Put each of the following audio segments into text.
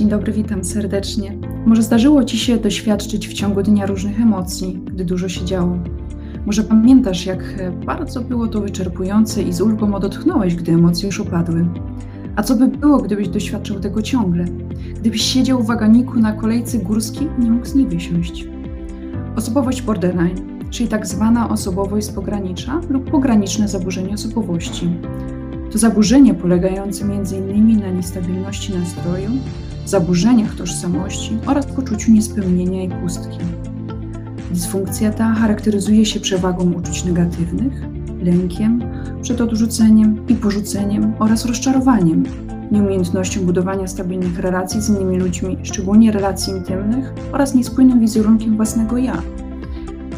Dzień dobry, witam serdecznie. Może zdarzyło Ci się doświadczyć w ciągu dnia różnych emocji, gdy dużo się działo. Może pamiętasz, jak bardzo było to wyczerpujące i z ulgą odetchnąłeś, gdy emocje już opadły. A co by było, gdybyś doświadczał tego ciągle? Gdybyś siedział w waganiku na kolejce górskiej i nie mógł z niej wysiąść. Osobowość borderline, czyli tak zwana osobowość pogranicza lub pograniczne zaburzenie osobowości. To zaburzenie polegające m.in. na niestabilności nastroju, zaburzeniach tożsamości oraz poczuciu niespełnienia i pustki. Dysfunkcja ta charakteryzuje się przewagą uczuć negatywnych, lękiem przed odrzuceniem i porzuceniem oraz rozczarowaniem, nieumiejętnością budowania stabilnych relacji z innymi ludźmi, szczególnie relacji intymnych oraz niespójnym wizerunkiem własnego ja.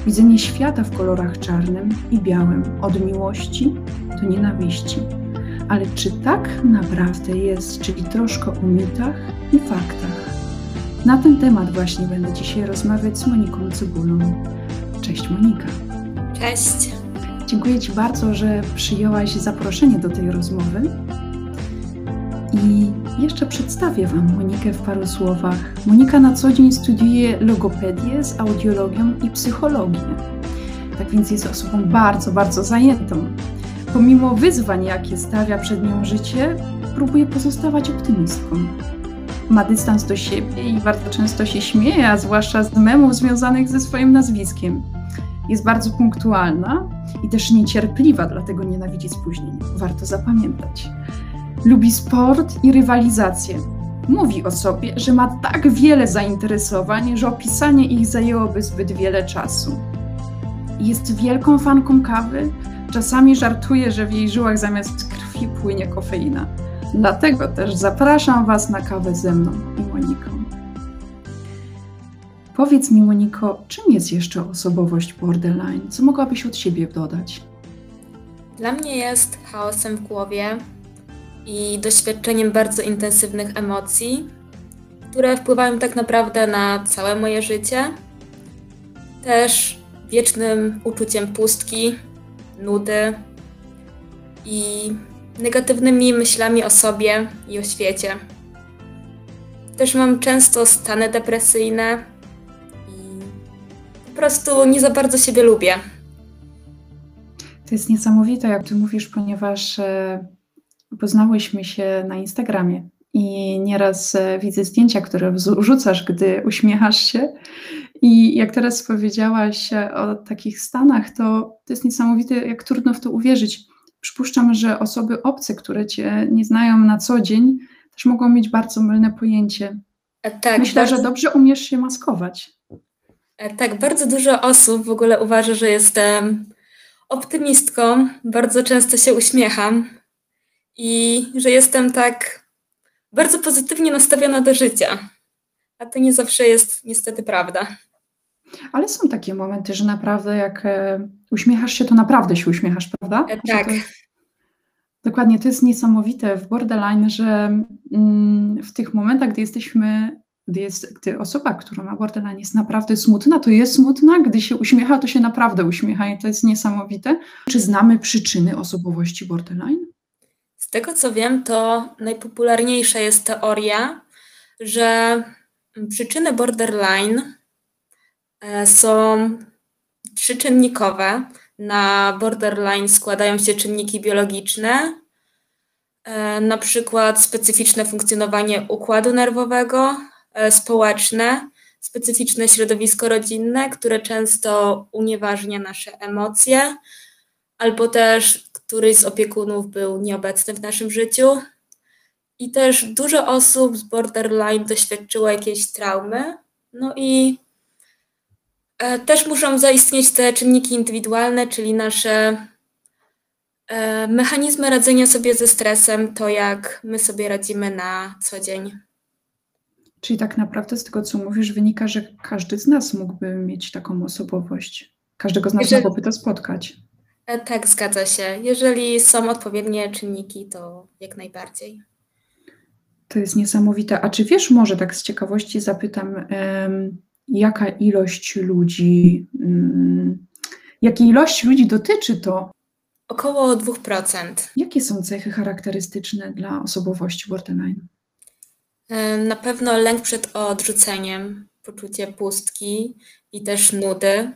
Widzenie świata w kolorach czarnym i białym, od miłości do nienawiści. Ale czy tak naprawdę jest, czyli troszkę o mitach i faktach? Na ten temat właśnie będę dzisiaj rozmawiać z Moniką Cybulą. Cześć Monika. Cześć. Dziękuję Ci bardzo, że przyjęłaś zaproszenie do tej rozmowy. I jeszcze przedstawię Wam Monikę w paru słowach. Monika na co dzień studiuje logopedię z audiologią i psychologię. Tak więc jest osobą bardzo, bardzo zajętą. Pomimo wyzwań, jakie stawia przed nią życie, próbuje pozostawać optymistką. Ma dystans do siebie i bardzo często się śmieje, a zwłaszcza z memów związanych ze swoim nazwiskiem. Jest bardzo punktualna i też niecierpliwa, dlatego nienawidzi spóźnień. Warto zapamiętać. Lubi sport i rywalizację. Mówi o sobie, że ma tak wiele zainteresowań, że opisanie ich zajęłoby zbyt wiele czasu. Jest wielką fanką kawy, Czasami żartuję, że w jej żyłach zamiast krwi płynie kofeina. Dlatego też zapraszam Was na kawę ze mną i Moniką. Powiedz mi, Moniko, czym jest jeszcze osobowość borderline? Co mogłabyś od siebie dodać? Dla mnie jest chaosem w głowie i doświadczeniem bardzo intensywnych emocji, które wpływają tak naprawdę na całe moje życie. Też wiecznym uczuciem pustki, nudy i negatywnymi myślami o sobie i o świecie. Też mam często stany depresyjne i po prostu nie za bardzo siebie lubię. To jest niesamowite, jak ty mówisz, ponieważ e, poznałyśmy się na Instagramie i nieraz e, widzę zdjęcia, które wrzucasz, gdy uśmiechasz się i jak teraz powiedziałaś e, o takich stanach, to to jest niesamowite, jak trudno w to uwierzyć. Przypuszczam, że osoby obce, które cię nie znają na co dzień, też mogą mieć bardzo mylne pojęcie. E, tak, Myślę, bardzo... że dobrze umiesz się maskować. E, tak, bardzo dużo osób w ogóle uważa, że jestem optymistką. Bardzo często się uśmiecham i że jestem tak bardzo pozytywnie nastawiona do życia. A to nie zawsze jest niestety prawda. Ale są takie momenty, że naprawdę jak e, uśmiechasz się, to naprawdę się uśmiechasz, prawda? E, tak. To, dokładnie, to jest niesamowite w borderline, że mm, w tych momentach, gdy jesteśmy, gdy, jest, gdy osoba, która ma borderline jest naprawdę smutna, to jest smutna, gdy się uśmiecha, to się naprawdę uśmiecha i to jest niesamowite. Czy znamy przyczyny osobowości borderline? Z tego co wiem, to najpopularniejsza jest teoria, że przyczyny borderline są trzyczynnikowe. Na borderline składają się czynniki biologiczne, e, na przykład specyficzne funkcjonowanie układu nerwowego, e, społeczne, specyficzne środowisko rodzinne, które często unieważnia nasze emocje, albo też któryś z opiekunów był nieobecny w naszym życiu. I też dużo osób z borderline doświadczyło jakiejś traumy. No i E, też muszą zaistnieć te czynniki indywidualne, czyli nasze e, mechanizmy radzenia sobie ze stresem, to jak my sobie radzimy na co dzień. Czyli tak naprawdę z tego, co mówisz, wynika, że każdy z nas mógłby mieć taką osobowość. Każdego z nas Jeżeli... mogłoby to spotkać. E, tak, zgadza się. Jeżeli są odpowiednie czynniki, to jak najbardziej. To jest niesamowite. A czy wiesz, może tak z ciekawości zapytam, jaka ilość ludzi, mm, jakiej ilości ludzi dotyczy to? Około 2%. Jakie są cechy charakterystyczne dla osobowości borderline? E, Na pewno lęk przed odrzuceniem, poczucie pustki i też nudy,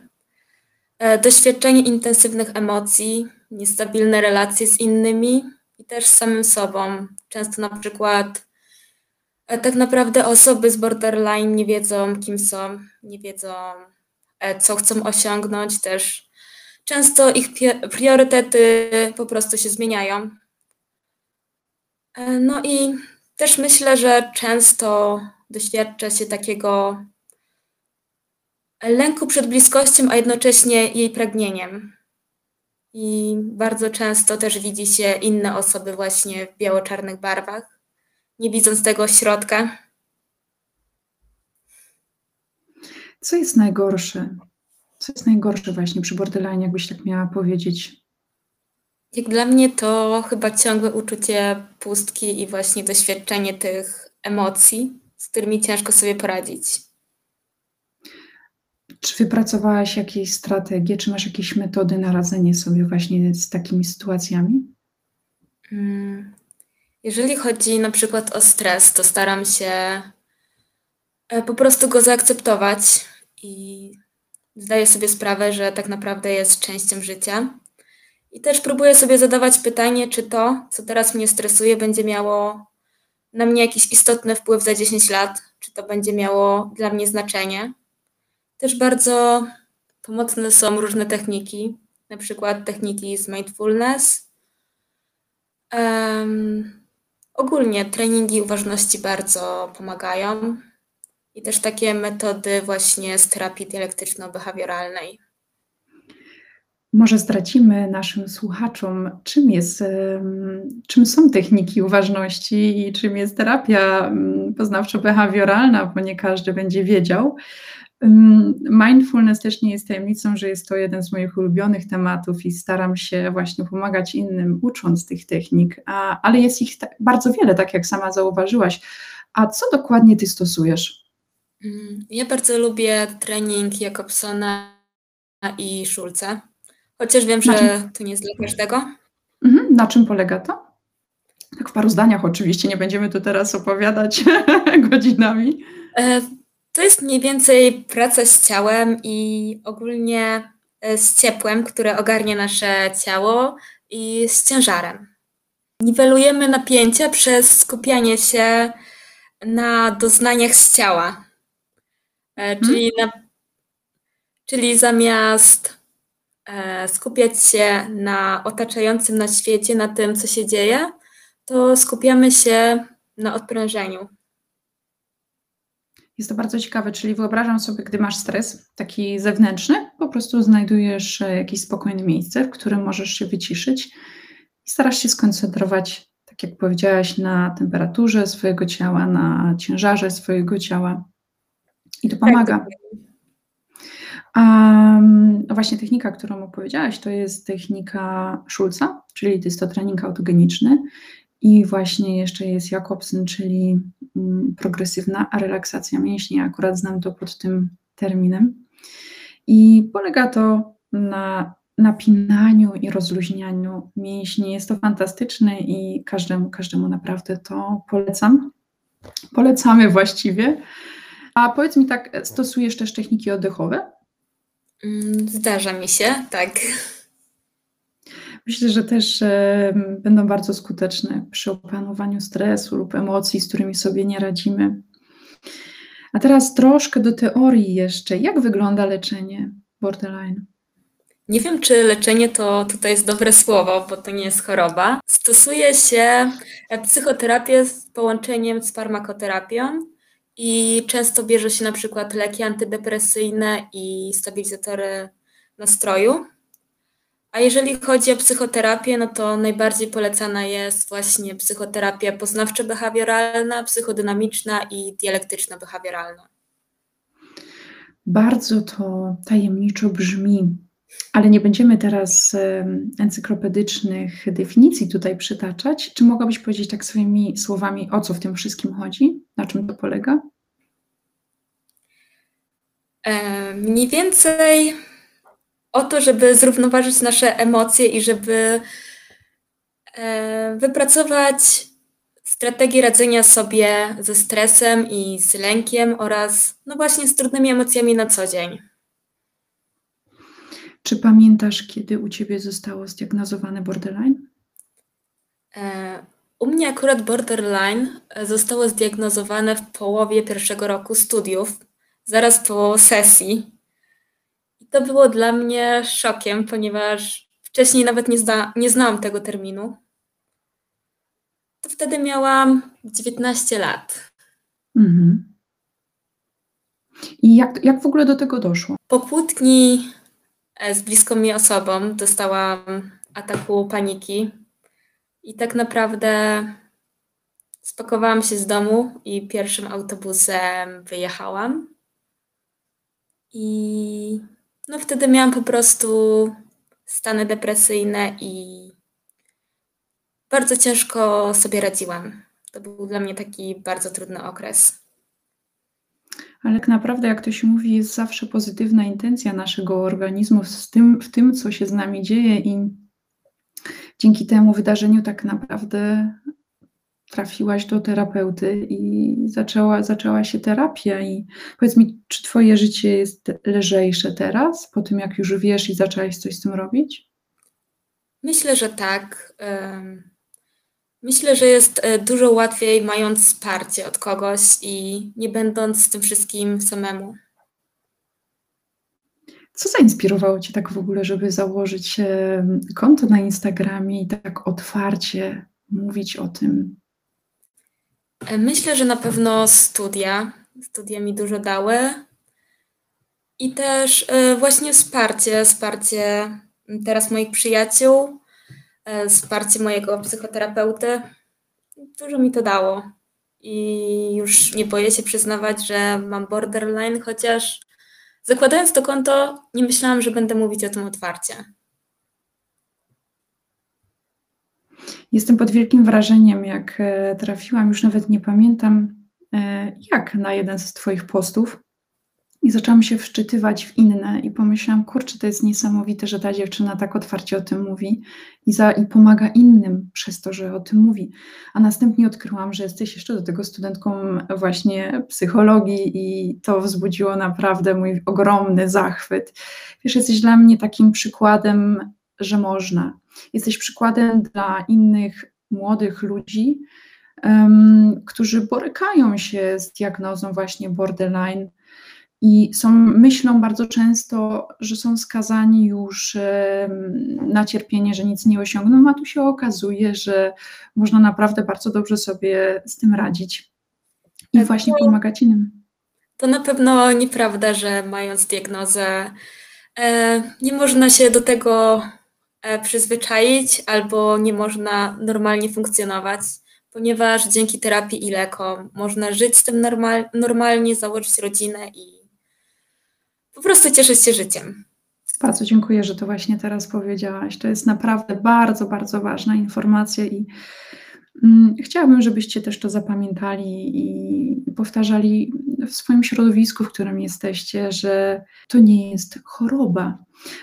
e, doświadczenie intensywnych emocji, niestabilne relacje z innymi i też z samym sobą. Często na przykład tak naprawdę osoby z borderline nie wiedzą, kim są, nie wiedzą, e, co chcą osiągnąć, też często ich priorytety po prostu się zmieniają. E, No i też myślę, że często doświadcza się takiego lęku przed bliskością, a jednocześnie jej pragnieniem. I bardzo często też widzi się inne osoby właśnie w biało-czarnych barwach, nie widząc tego środka. Co jest najgorsze? Co jest najgorsze właśnie przy borderline, jakbyś tak miała powiedzieć? Jak dla mnie to chyba ciągłe uczucie pustki i właśnie doświadczenie tych emocji, z którymi ciężko sobie poradzić. Czy wypracowałaś jakieś strategie, czy masz jakieś metody na radzenie sobie właśnie z takimi sytuacjami? Mm, Jeżeli chodzi na przykład o stres, to staram się e, po prostu go zaakceptować i zdaję sobie sprawę, że tak naprawdę jest częścią życia. I też próbuję sobie zadawać pytanie, czy to, co teraz mnie stresuje, będzie miało na mnie jakiś istotny wpływ za 10 lat, czy to będzie miało dla mnie znaczenie. Też bardzo pomocne są różne techniki, na przykład techniki z mindfulness. Ogólnie treningi uważności bardzo pomagają i też takie metody właśnie z terapii dialektyczno-behawioralnej. Może zdradzimy naszym słuchaczom, czym, jest, czym są techniki uważności i czym jest terapia poznawczo-behawioralna, bo nie każdy będzie wiedział. Mindfulness też nie jest tajemnicą, że jest to jeden z moich ulubionych tematów i staram się właśnie pomagać innym, ucząc tych technik, a, ale jest ich bardzo wiele, tak jak sama zauważyłaś. A co dokładnie ty stosujesz? Mm, Ja bardzo lubię trening Jakobsona i Schulze, chociaż wiem, Na czym, że to nie jest dla każdego. mhm, na czym polega to? Tak w paru zdaniach oczywiście, nie będziemy tu teraz opowiadać godzinami. E, To jest mniej więcej praca z ciałem i ogólnie e, z ciepłem, które ogarnia nasze ciało i z ciężarem. Niwelujemy napięcie przez skupianie się na doznaniach z ciała, E, Mhm. czyli, na, czyli zamiast skupiać się na otaczającym nas świecie, na tym, co się dzieje, to skupiamy się na odprężeniu. Jest to bardzo ciekawe, czyli wyobrażam sobie, gdy masz stres taki zewnętrzny, po prostu znajdujesz e, jakieś spokojne miejsce, w którym możesz się wyciszyć i starasz się skoncentrować, tak jak powiedziałaś, na temperaturze swojego ciała, na ciężarze swojego ciała. I to Tak, pomaga. dokładnie. A no właśnie technika, którą opowiedziałaś, to jest technika Schulza, czyli jest to trening autogeniczny. I właśnie jeszcze jest Jakobsen, czyli mm, progresywna relaksacja mięśni. Ja akurat znam to pod tym terminem. I polega to na napinaniu i rozluźnianiu mięśni. Jest to fantastyczne i każdemu, każdemu naprawdę to polecam. Polecamy właściwie. A powiedz mi tak, stosujesz też techniki oddechowe? Mm, Zdarza mi się, tak. Myślę, że też em, będą bardzo skuteczne przy opanowaniu stresu lub emocji, z którymi sobie nie radzimy. A teraz troszkę do teorii jeszcze. Jak wygląda leczenie borderline? Nie wiem, czy leczenie to tutaj jest dobre słowo, bo to nie jest choroba. Stosuje się e, psychoterapię z połączeniem z farmakoterapią i często bierze się na przykład leki antydepresyjne i stabilizatory nastroju. A jeżeli chodzi o psychoterapię, no to najbardziej polecana jest właśnie psychoterapia poznawczo-behawioralna, psychodynamiczna i dialektyczno-behawioralna. Bardzo to tajemniczo brzmi, ale nie będziemy teraz encyklopedycznych definicji tutaj przytaczać. Czy mogłabyś powiedzieć tak swoimi słowami, o co w tym wszystkim chodzi? Na czym to polega? Mniej więcej o to, żeby zrównoważyć nasze emocje i żeby wypracować strategii radzenia sobie ze stresem i z lękiem oraz, no właśnie, z trudnymi emocjami na co dzień. Czy pamiętasz, kiedy u ciebie zostało zdiagnozowane borderline? E, u mnie akurat borderline e, zostało zdiagnozowane w połowie pierwszego roku studiów, zaraz po sesji. I to było dla mnie szokiem, ponieważ wcześniej nawet nie, zna, nie znałam tego terminu. To wtedy miałam 19 lat. Mhm. I jak, jak w ogóle do tego doszło? Po kłótni z bliską mi osobą dostałam ataku paniki i tak naprawdę spakowałam się z domu i pierwszym autobusem wyjechałam. I no wtedy miałam po prostu stany depresyjne i bardzo ciężko sobie radziłam. To był dla mnie taki bardzo trudny okres. Ale tak naprawdę, jak to się mówi, jest zawsze pozytywna intencja naszego organizmu z tym, w tym, co się z nami dzieje, i dzięki temu wydarzeniu tak naprawdę trafiłaś do terapeuty i zaczęła, zaczęła się terapia. I powiedz mi, czy Twoje życie jest lżejsze teraz, po tym jak już wiesz i zaczęłaś coś z tym robić? Myślę, że tak. Myślę, że jest e, dużo łatwiej mając wsparcie od kogoś i nie będąc z tym wszystkim samemu. Co zainspirowało Cię tak w ogóle, żeby założyć em, konto na Instagramie i tak otwarcie mówić o tym? E, Myślę, że na pewno studia. Studia mi dużo dały. I też e, właśnie wsparcie, wsparcie m, teraz moich przyjaciół, wsparcie mojego psychoterapeuty. Dużo mi to dało. I już nie boję się przyznawać, że mam borderline, chociaż zakładając to konto, nie myślałam, że będę mówić o tym otwarcie. Jestem pod wielkim wrażeniem, jak e, trafiłam, już nawet nie pamiętam e, jak, na jeden z Twoich postów i zaczęłam się wczytywać w inne i pomyślałam, kurczę, to jest niesamowite, że ta dziewczyna tak otwarcie o tym mówi i, za, i pomaga innym przez to, że o tym mówi. A następnie odkryłam, że jesteś jeszcze do tego studentką właśnie psychologii i to wzbudziło naprawdę mój ogromny zachwyt. Wiesz, jesteś dla mnie takim przykładem, że można. Jesteś przykładem dla innych młodych ludzi, em, którzy borykają się z diagnozą właśnie borderline i są, myślą bardzo często, że są skazani już na cierpienie, że nic nie osiągną, a tu się okazuje, że można naprawdę bardzo dobrze sobie z tym radzić i Tak, właśnie no pomagać innym. To na pewno nieprawda, że mając diagnozę, e, nie można się do tego e, przyzwyczaić albo nie można normalnie funkcjonować, ponieważ dzięki terapii i lekom można żyć z tym normal, normalnie, założyć rodzinę i po prostu cieszyć się życiem. Bardzo dziękuję, że to właśnie teraz powiedziałaś. To jest naprawdę bardzo, bardzo ważna informacja i mm, chciałabym, żebyście też to zapamiętali i powtarzali w swoim środowisku, w którym jesteście, że to nie jest choroba.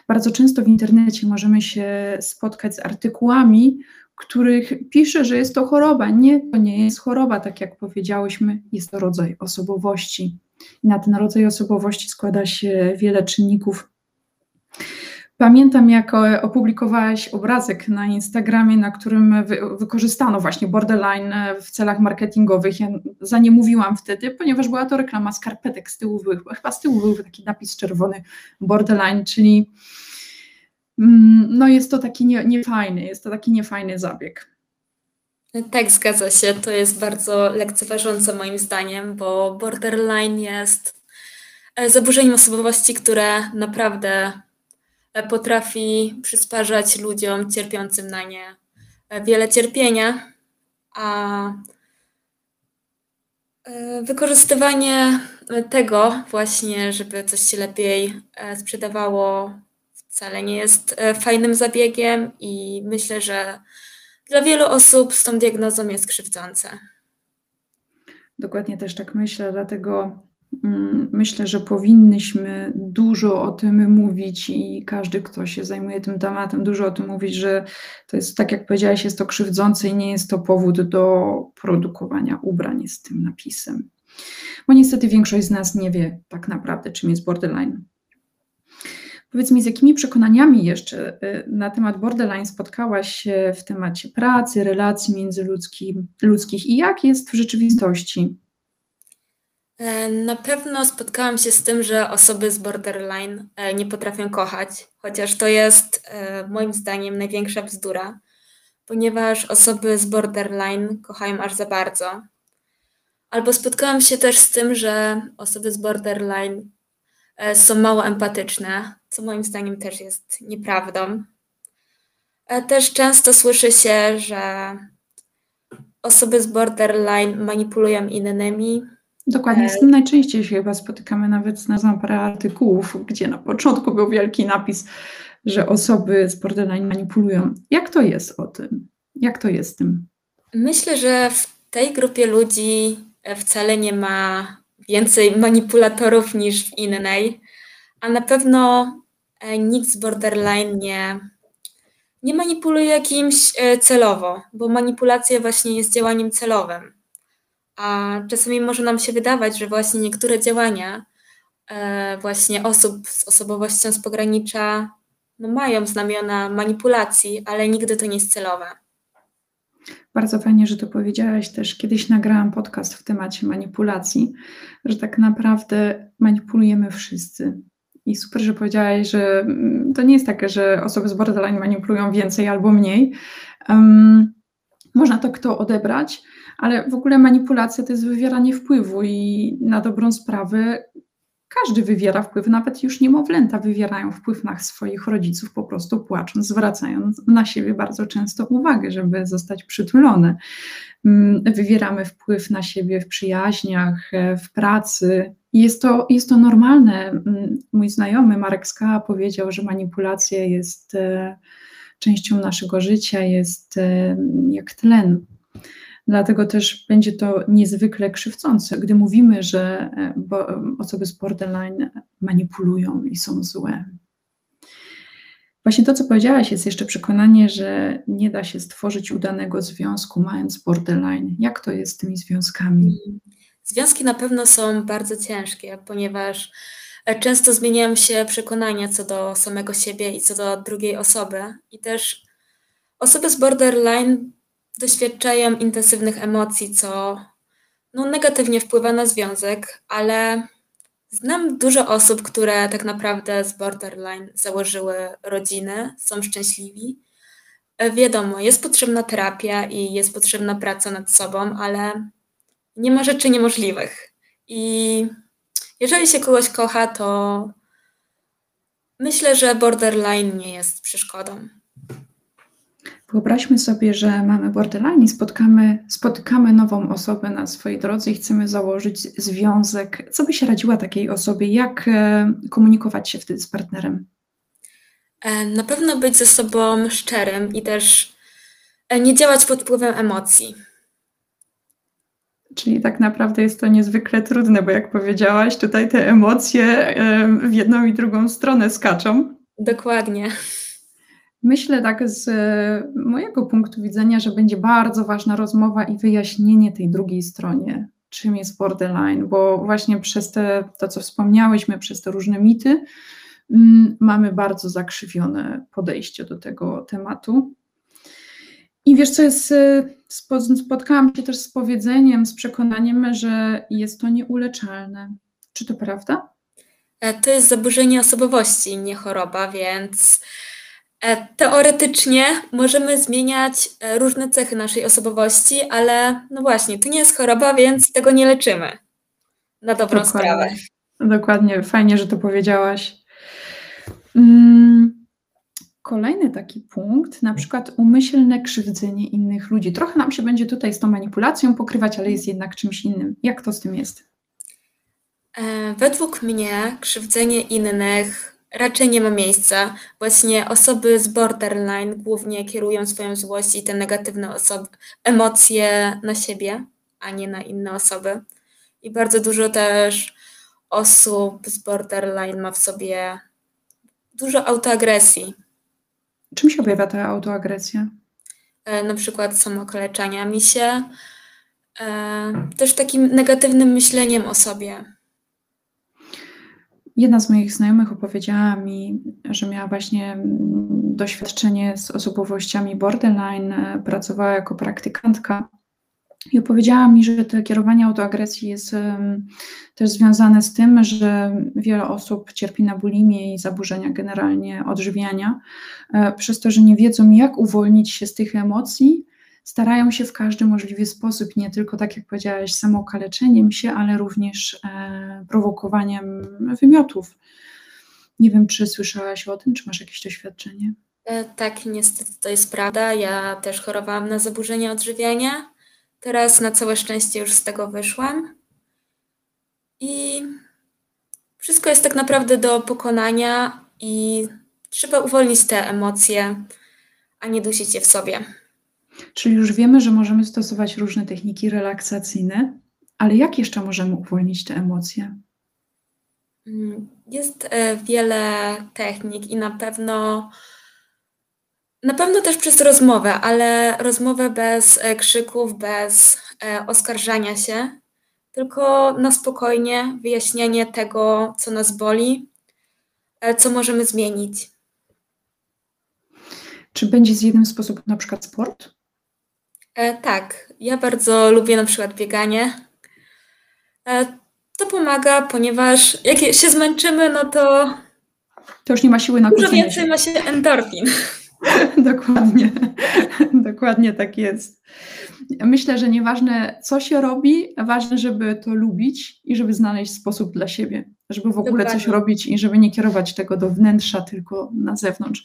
Bardzo często w internecie możemy się spotkać z artykułami, których pisze, że jest to choroba. Nie, to nie jest choroba, tak jak powiedziałyśmy, jest to rodzaj osobowości. I na ten rodzaj osobowości składa się wiele czynników. Pamiętam, jak opublikowałaś obrazek na Instagramie, na którym wy, wykorzystano właśnie borderline e, w celach marketingowych. Ja za nie mówiłam wtedy, ponieważ była to reklama skarpetek. Z tyłu był, chyba z tyłu był taki napis czerwony borderline, czyli mm, no jest to taki nie, niefajny, jest to taki niefajny zabieg. Tak, zgadza się. To jest bardzo lekceważące moim zdaniem, bo borderline jest e, zaburzeniem osobowości, które naprawdę e, potrafi przysparzać ludziom cierpiącym na nie e, wiele cierpienia, a wykorzystywanie tego właśnie, żeby coś się lepiej sprzedawało, wcale nie jest fajnym zabiegiem i myślę, że dla wielu osób z tą diagnozą jest krzywdzące. Dokładnie też tak myślę, dlatego Mm, myślę, że powinnyśmy dużo o tym mówić i każdy, kto się zajmuje tym tematem, dużo o tym mówić, że to jest, tak jak powiedziałaś, jest to krzywdzące i nie jest to powód do produkowania ubrań z tym napisem. Bo niestety większość z nas nie wie tak naprawdę, czym jest borderline. Powiedz mi, z jakimi przekonaniami jeszcze y, na temat borderline spotkałaś się w temacie pracy, relacji międzyludzkich i jak jest w rzeczywistości? E, na pewno spotkałam się z tym, że osoby z borderline e, nie potrafią kochać, chociaż to jest e, moim zdaniem największa bzdura, ponieważ osoby z borderline kochają aż za bardzo. Albo spotkałam się też z tym, że osoby z borderline są mało empatyczne, co moim zdaniem też jest nieprawdą. Też często słyszy się, że osoby z borderline manipulują innymi, Dokładnie, z tym najczęściej się chyba spotykamy, nawet znalazłam parę artykułów, gdzie na początku był wielki napis, że osoby z borderline manipulują. Jak to jest o tym? Jak to jest z tym? Myślę, że w tej grupie ludzi e, wcale nie ma więcej manipulatorów niż w innej, a na pewno e, nikt z borderline nie, nie manipuluje kimś e, celowo, bo manipulacja właśnie jest działaniem celowym. A czasami może nam się wydawać, że właśnie niektóre działania e, właśnie osób z osobowością z pogranicza no mają znamiona manipulacji, ale nigdy to nie jest celowe. Bardzo fajnie, że to powiedziałaś też. Kiedyś nagrałam podcast w temacie manipulacji, że tak naprawdę manipulujemy wszyscy. I super, że powiedziałaś, że mm, to nie jest takie, że osoby z borderline manipulują więcej albo mniej. Um, można to kto odebrać, ale w ogóle manipulacja to jest wywieranie wpływu i na dobrą sprawę każdy wywiera wpływ, nawet już niemowlęta wywierają wpływ na swoich rodziców, po prostu płacząc, zwracając na siebie bardzo często uwagę, żeby zostać przytulone. Mm, wywieramy wpływ na siebie w przyjaźniach, e, w pracy. Jest to, jest to normalne. Mm, mój znajomy Marek Skała powiedział, że manipulacja jest e, częścią naszego życia, jest e, jak tlen Dlatego też będzie to niezwykle krzywdzące, gdy mówimy, że e, osoby z borderline manipulują i są złe. Właśnie to, co powiedziałaś, jest jeszcze przekonanie, że nie da się stworzyć udanego związku, mając borderline. Jak to jest z tymi związkami? Związki na pewno są bardzo ciężkie, ponieważ e, często zmieniają się przekonania co do samego siebie i co do drugiej osoby. I też osoby z borderline doświadczają intensywnych emocji, co no, negatywnie wpływa na związek, ale znam dużo osób, które tak naprawdę z borderline założyły rodziny, są szczęśliwi. E, wiadomo, jest potrzebna terapia i jest potrzebna praca nad sobą, ale nie ma rzeczy niemożliwych. I jeżeli się kogoś kocha, to myślę, że borderline nie jest przeszkodą. Wyobraźmy sobie, że mamy borderline i spotkamy, spotykamy nową osobę na swojej drodze i chcemy założyć związek. Co byś radziła takiej osobie? Jak e, komunikować się wtedy z partnerem? E, na pewno być ze sobą szczerym i też e, nie działać pod wpływem emocji. Czyli tak naprawdę jest to niezwykle trudne, bo jak powiedziałaś, tutaj te emocje w jedną i drugą stronę skaczą. Dokładnie. Myślę tak z e, mojego punktu widzenia, że będzie bardzo ważna rozmowa i wyjaśnienie tej drugiej stronie, czym jest borderline, bo właśnie przez te, to, co wspomniałyśmy, przez te różne mity, mm, mamy bardzo zakrzywione podejście do tego tematu. I wiesz, co jest, e, spotkałam się też z powiedzeniem, z przekonaniem, że jest to nieuleczalne. Czy to prawda? E, to jest zaburzenie osobowości, nie choroba, więc teoretycznie możemy zmieniać e, różne cechy naszej osobowości, ale no właśnie, to nie jest choroba, więc tego nie leczymy. Na dobrą Dokładnie. sprawę. Dokładnie, fajnie, że to powiedziałaś. Mm, kolejny taki punkt, na przykład umyślne krzywdzenie innych ludzi. Trochę nam się będzie tutaj z tą manipulacją pokrywać, ale jest jednak czymś innym. Jak to z tym jest? E, według mnie krzywdzenie innych raczej nie ma miejsca. Właśnie osoby z borderline głównie kierują swoją złość i te negatywne osoby, emocje na siebie, a nie na inne osoby. I bardzo dużo też osób z borderline ma w sobie dużo autoagresji, Czym się objawia ta autoagresja? e, na przykład samookaleczaniami się, e, też takim negatywnym myśleniem o sobie. Jedna z moich znajomych opowiedziała mi, że miała właśnie mm, doświadczenie z osobowościami borderline, e, pracowała jako praktykantka i opowiedziała mi, że to kierowanie autoagresji jest em, też związane z tym, że wiele osób cierpi na bulimię i zaburzenia generalnie odżywiania, e, przez to, że nie wiedzą, jak uwolnić się z tych emocji. Starają się w każdy możliwy sposób, nie tylko tak jak powiedziałaś, samookaleczeniem się, ale również e, prowokowaniem wymiotów. Nie wiem, czy słyszałaś o tym, czy masz jakieś doświadczenie? E, Tak, niestety to jest prawda. Ja też chorowałam na zaburzenia odżywiania. Teraz na całe szczęście już z tego wyszłam. I wszystko jest tak naprawdę do pokonania i trzeba uwolnić te emocje, a nie dusić je w sobie. Czyli już wiemy, że możemy stosować różne techniki relaksacyjne, ale jak jeszcze możemy uwolnić te emocje? Mm, Jest e, wiele technik i na pewno na pewno też przez rozmowę, ale rozmowę bez e, krzyków, bez e, oskarżania się, tylko na spokojnie wyjaśnianie tego, co nas boli, co możemy zmienić. Czy będzie z jednym sposobem na przykład sport? E, tak, ja bardzo lubię na przykład bieganie. E, to pomaga, ponieważ jak się zmęczymy, no to To już nie ma siły na dużo kłócenie więcej się. ma się endorfin. Dokładnie, dokładnie tak jest. Myślę, że nieważne co się robi, ważne, żeby to lubić i żeby znaleźć sposób dla siebie, żeby w ogóle coś Dokładnie. robić i żeby nie kierować tego do wnętrza, tylko na zewnątrz.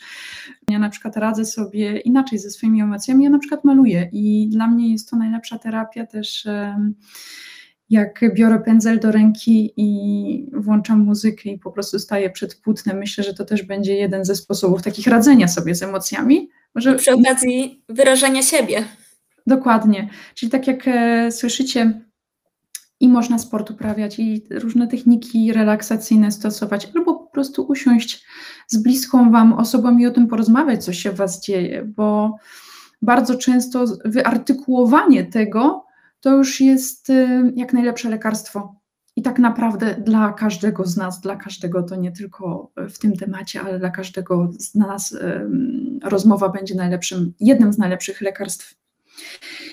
Ja na przykład radzę sobie inaczej ze swoimi emocjami, ja na przykład maluję i dla mnie jest to najlepsza terapia też. Jak biorę pędzel do ręki i włączam muzykę i po prostu staję przed płótnem, myślę, że to też będzie jeden ze sposobów takich radzenia sobie z emocjami. Może I przy okazji wyrażania siebie. Dokładnie. Czyli tak jak e, słyszycie, i można sport uprawiać, i różne techniki relaksacyjne stosować, albo po prostu usiąść z bliską Wam osobą i o tym porozmawiać, co się w Was dzieje, bo bardzo często wyartykułowanie tego to już jest e, jak najlepsze lekarstwo. I tak naprawdę dla każdego z nas, dla każdego to nie tylko w tym temacie, ale dla każdego z nas rozmowa będzie najlepszym, jednym z najlepszych lekarstw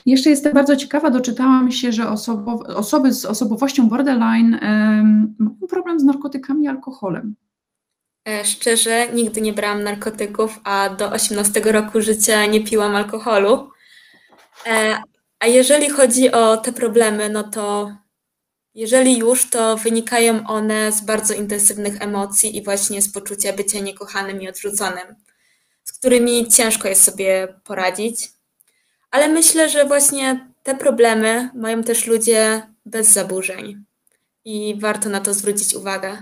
jeszcze jestem bardzo ciekawa, doczytałam się, że osobo, osoby z osobowością borderline em, mają problem z narkotykami i alkoholem. E, Szczerze, nigdy nie brałam narkotyków, a do 18 roku życia nie piłam alkoholu. E, A jeżeli chodzi o te problemy, no to jeżeli już, to wynikają one z bardzo intensywnych emocji i właśnie z poczucia bycia niekochanym i odrzuconym, z którymi ciężko jest sobie poradzić. Ale myślę, że właśnie te problemy mają też ludzie bez zaburzeń i warto na to zwrócić uwagę.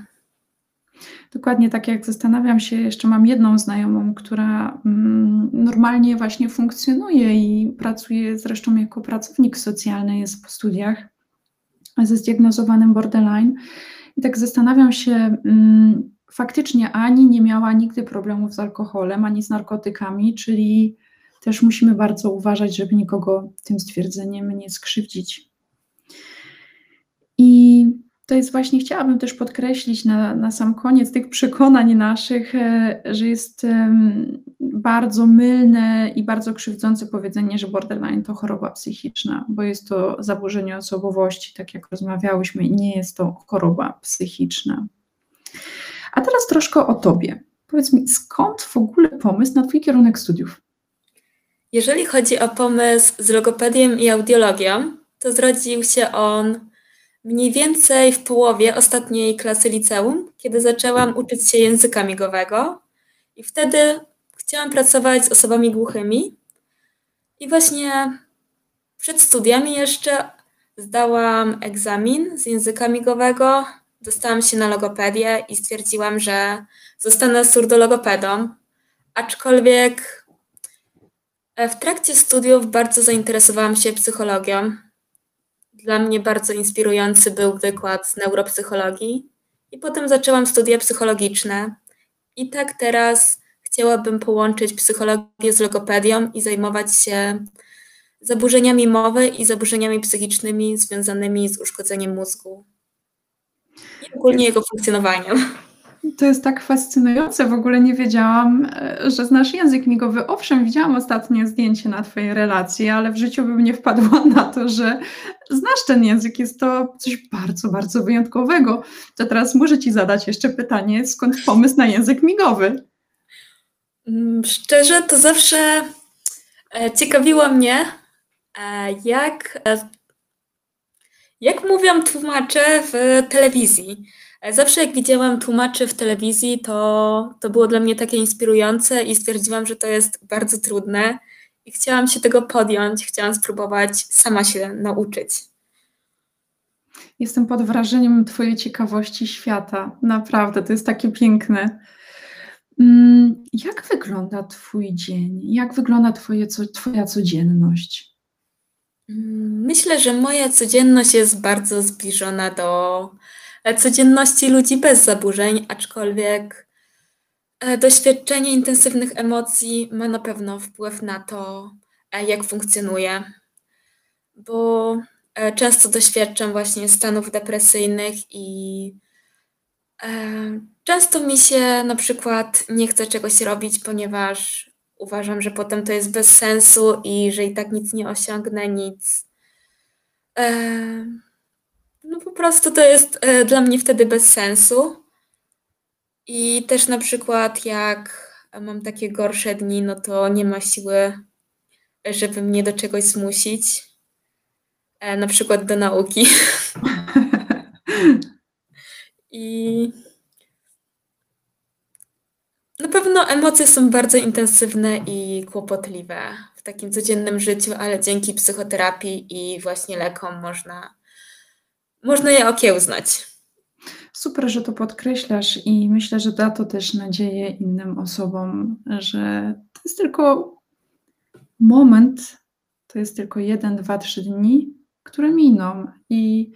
Dokładnie tak jak zastanawiam się, jeszcze mam jedną znajomą, która mm, normalnie właśnie funkcjonuje i pracuje zresztą jako pracownik socjalny, jest po studiach ze zdiagnozowanym borderline. I tak zastanawiam się, mm, faktycznie ani nie miała nigdy problemów z alkoholem, ani z narkotykami, czyli też musimy bardzo uważać, żeby nikogo tym stwierdzeniem nie skrzywdzić. I to jest właśnie, chciałabym też podkreślić na, na sam koniec tych przekonań naszych, e, że jest bardzo mylne i bardzo krzywdzące powiedzenie, że borderline to choroba psychiczna, bo jest to zaburzenie osobowości, tak jak rozmawiałyśmy, nie jest to choroba psychiczna. A teraz troszkę o tobie. Powiedz mi, skąd w ogóle pomysł na twój kierunek studiów? Jeżeli chodzi o pomysł z logopedią i audiologią, to zrodził się on mniej więcej w połowie ostatniej klasy liceum, kiedy zaczęłam uczyć się języka migowego i wtedy chciałam pracować z osobami głuchymi. I właśnie przed studiami jeszcze zdałam egzamin z języka migowego, dostałam się na logopedię i stwierdziłam, że zostanę surdologopedą, aczkolwiek W trakcie studiów bardzo zainteresowałam się psychologią. Dla mnie bardzo inspirujący był wykład z neuropsychologii i potem zaczęłam studia psychologiczne. I tak teraz chciałabym połączyć psychologię z logopedią i zajmować się zaburzeniami mowy i zaburzeniami psychicznymi związanymi z uszkodzeniem mózgu i ogólnie jego funkcjonowaniem. To jest tak fascynujące. W ogóle nie wiedziałam, e, że znasz język migowy. Owszem, widziałam ostatnio zdjęcie na Twojej relacji, ale w życiu bym nie wpadła na to, że znasz ten język. Jest to coś bardzo, bardzo wyjątkowego. To teraz muszę Ci zadać jeszcze pytanie, skąd pomysł na język migowy? Mm, Szczerze, to zawsze e, ciekawiło mnie, e, jak, jak mówią tłumacze w telewizji. Zawsze jak widziałam tłumaczy w telewizji, to, to było dla mnie takie inspirujące i stwierdziłam, że to jest bardzo trudne i chciałam się tego podjąć, chciałam spróbować sama się nauczyć. Jestem pod wrażeniem Twojej ciekawości świata. Naprawdę, to jest takie piękne. Mm, Jak wygląda Twój dzień? Jak wygląda twoje, co, Twoja codzienność? Mm, Myślę, że moja codzienność jest bardzo zbliżona do codzienności ludzi bez zaburzeń, aczkolwiek e, doświadczenie intensywnych emocji ma na pewno wpływ na to, e, jak funkcjonuję, bo e, często doświadczam właśnie stanów depresyjnych i e, często mi się na przykład nie chce czegoś robić, ponieważ uważam, że potem to jest bez sensu i że i tak nic nie osiągnę, nic. No po prostu to jest e, dla mnie wtedy bez sensu. I też na przykład jak mam takie gorsze dni, no to nie ma siły, żeby mnie do czegoś zmusić. E, na przykład do nauki. I na pewno emocje są bardzo intensywne i kłopotliwe w takim codziennym życiu, ale dzięki psychoterapii i właśnie lekom można, można je okiełznać. Super, że to podkreślasz i myślę, że da to też nadzieję innym osobom, że to jest tylko moment, to jest tylko jeden, dwa, trzy dni, które miną. I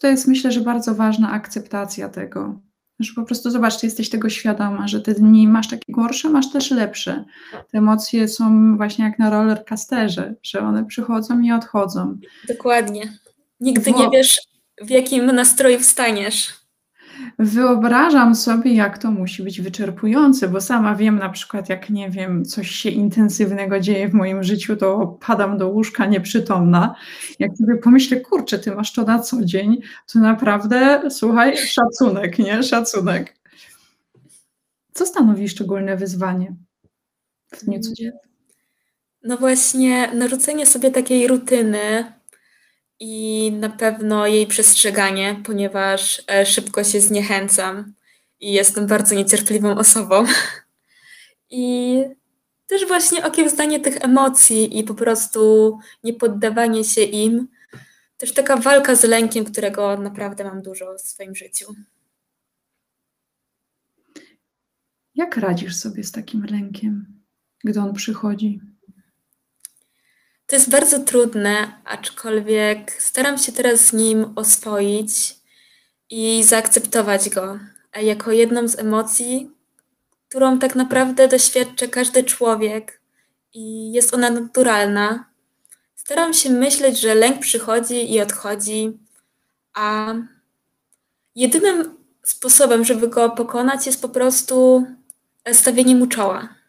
to jest myślę, że bardzo ważna akceptacja tego, że po prostu zobacz, ty jesteś tego świadoma, że te dni masz takie gorsze, masz też lepsze. Te emocje są właśnie jak na roller coasterze, że one przychodzą i odchodzą. Dokładnie. Nigdy Wo- nie wiesz, w jakim nastroju wstaniesz. Wyobrażam sobie, jak to musi być wyczerpujące, bo sama wiem na przykład, jak nie wiem, coś się intensywnego dzieje w moim życiu, to padam do łóżka nieprzytomna. Jak sobie pomyślę, kurczę, ty masz to na co dzień, to naprawdę, słuchaj, szacunek, nie? Szacunek. Co stanowi szczególne wyzwanie w dniu codziennym? No właśnie, narzucenie sobie takiej rutyny i na pewno jej przestrzeganie, ponieważ e, szybko się zniechęcam i jestem bardzo niecierpliwą osobą. I też właśnie okiełznanie tych emocji i po prostu nie poddawanie się im. Też taka walka z lękiem, którego naprawdę mam dużo w swoim życiu. Jak radzisz sobie z takim lękiem, gdy on przychodzi? To jest bardzo trudne, aczkolwiek staram się teraz z nim oswoić i zaakceptować go e, jako jedną z emocji, którą tak naprawdę doświadcza każdy człowiek i jest ona naturalna. Staram się myśleć, że lęk przychodzi i odchodzi, a jedynym sposobem, żeby go pokonać, jest po prostu e, stawienie mu czoła.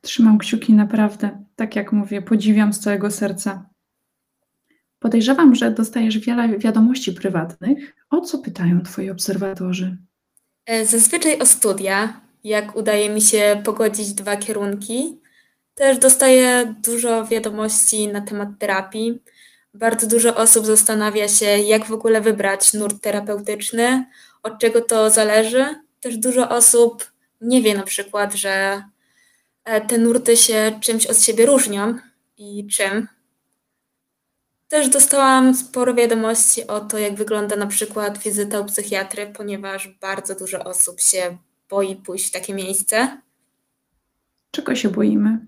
Trzymam kciuki naprawdę, tak jak mówię, podziwiam z całego serca. Podejrzewam, że dostajesz wiele wiadomości prywatnych. O co pytają twoi obserwatorzy? E, Zazwyczaj o studia, jak udaje mi się pogodzić dwa kierunki. Też dostaję dużo wiadomości na temat terapii. Bardzo dużo osób zastanawia się, jak w ogóle wybrać nurt terapeutyczny, od czego to zależy. Też dużo osób nie wie na przykład, że te nurty się czymś od siebie różnią i czym. Też dostałam sporo wiadomości o to, jak wygląda na przykład wizyta u psychiatry, ponieważ bardzo dużo osób się boi pójść w takie miejsce. Czego się boimy?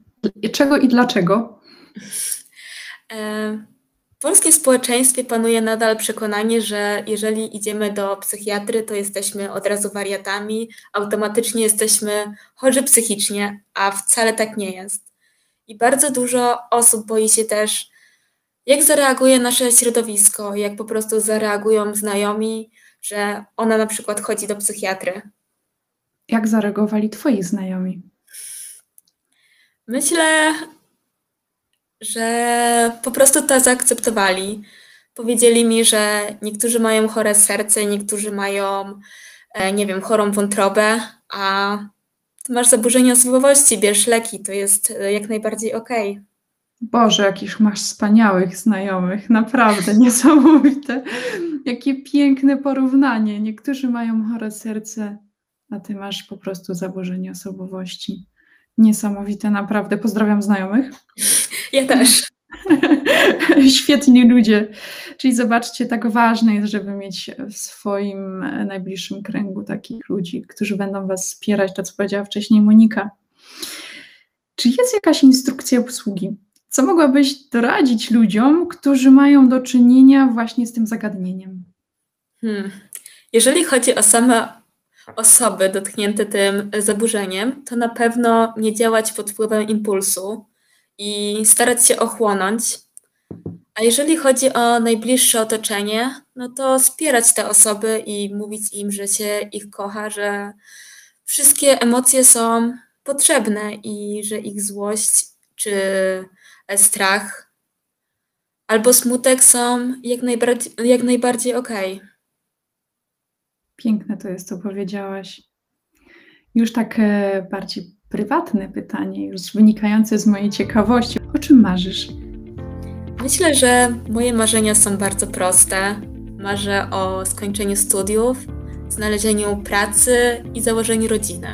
Czego i dlaczego? E, polskim społeczeństwie panuje nadal przekonanie, że jeżeli idziemy do psychiatry, to jesteśmy od razu wariatami, automatycznie jesteśmy chorzy psychicznie, a wcale tak nie jest. I bardzo dużo osób boi się też, jak zareaguje nasze środowisko, jak po prostu zareagują znajomi, że ona na przykład chodzi do psychiatry. Jak zareagowali twoi znajomi? Myślę, że po prostu to zaakceptowali. Powiedzieli mi, że niektórzy mają chore serce, niektórzy mają, e, nie wiem, chorą wątrobę, a ty masz zaburzenia osobowości, bierz leki, to jest e, jak najbardziej okej. Boże, jakich masz wspaniałych znajomych, naprawdę niesamowite. Jakie piękne porównanie. Niektórzy mają chore serce, a ty masz po prostu zaburzenie osobowości. Niesamowite, naprawdę. Pozdrawiam znajomych. Ja też. Świetni ludzie. Czyli zobaczcie, tak ważne jest, żeby mieć w swoim najbliższym kręgu takich ludzi, którzy będą Was wspierać, to co powiedziała wcześniej Monika. Czy jest jakaś instrukcja obsługi? Co mogłabyś doradzić ludziom, którzy mają do czynienia właśnie z tym zagadnieniem? Hmm. Jeżeli chodzi o same osoby dotknięte tym zaburzeniem, to na pewno nie działać pod wpływem impulsu i starać się ochłonąć. A jeżeli chodzi o najbliższe otoczenie, no to wspierać te osoby i mówić im, że się ich kocha, że wszystkie emocje są potrzebne i że ich złość czy e, strach albo smutek są jak najbardziej, jak najbardziej okej. Piękne to jest, co powiedziałaś. Już takie bardziej prywatne pytanie, już wynikające z mojej ciekawości. O czym marzysz? Myślę, że moje marzenia są bardzo proste. Marzę o skończeniu studiów, znalezieniu pracy i założeniu rodziny.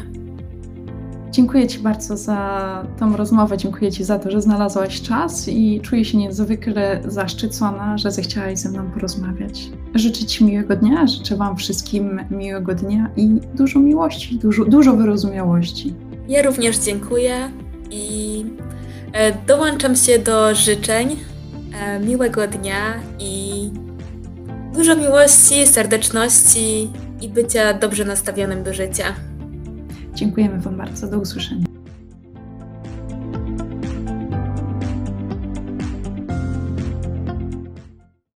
Dziękuję Ci bardzo za tą rozmowę. Dziękuję Ci za to, że znalazłaś czas i czuję się niezwykle zaszczycona, że zechciałaś ze mną porozmawiać. Życzę Ci miłego dnia, życzę Wam wszystkim miłego dnia i dużo miłości, dużo, dużo wyrozumiałości. Ja również dziękuję i e, dołączam się do życzeń e, miłego dnia i dużo miłości, serdeczności i bycia dobrze nastawionym do życia. Dziękujemy Wam bardzo. Do usłyszenia.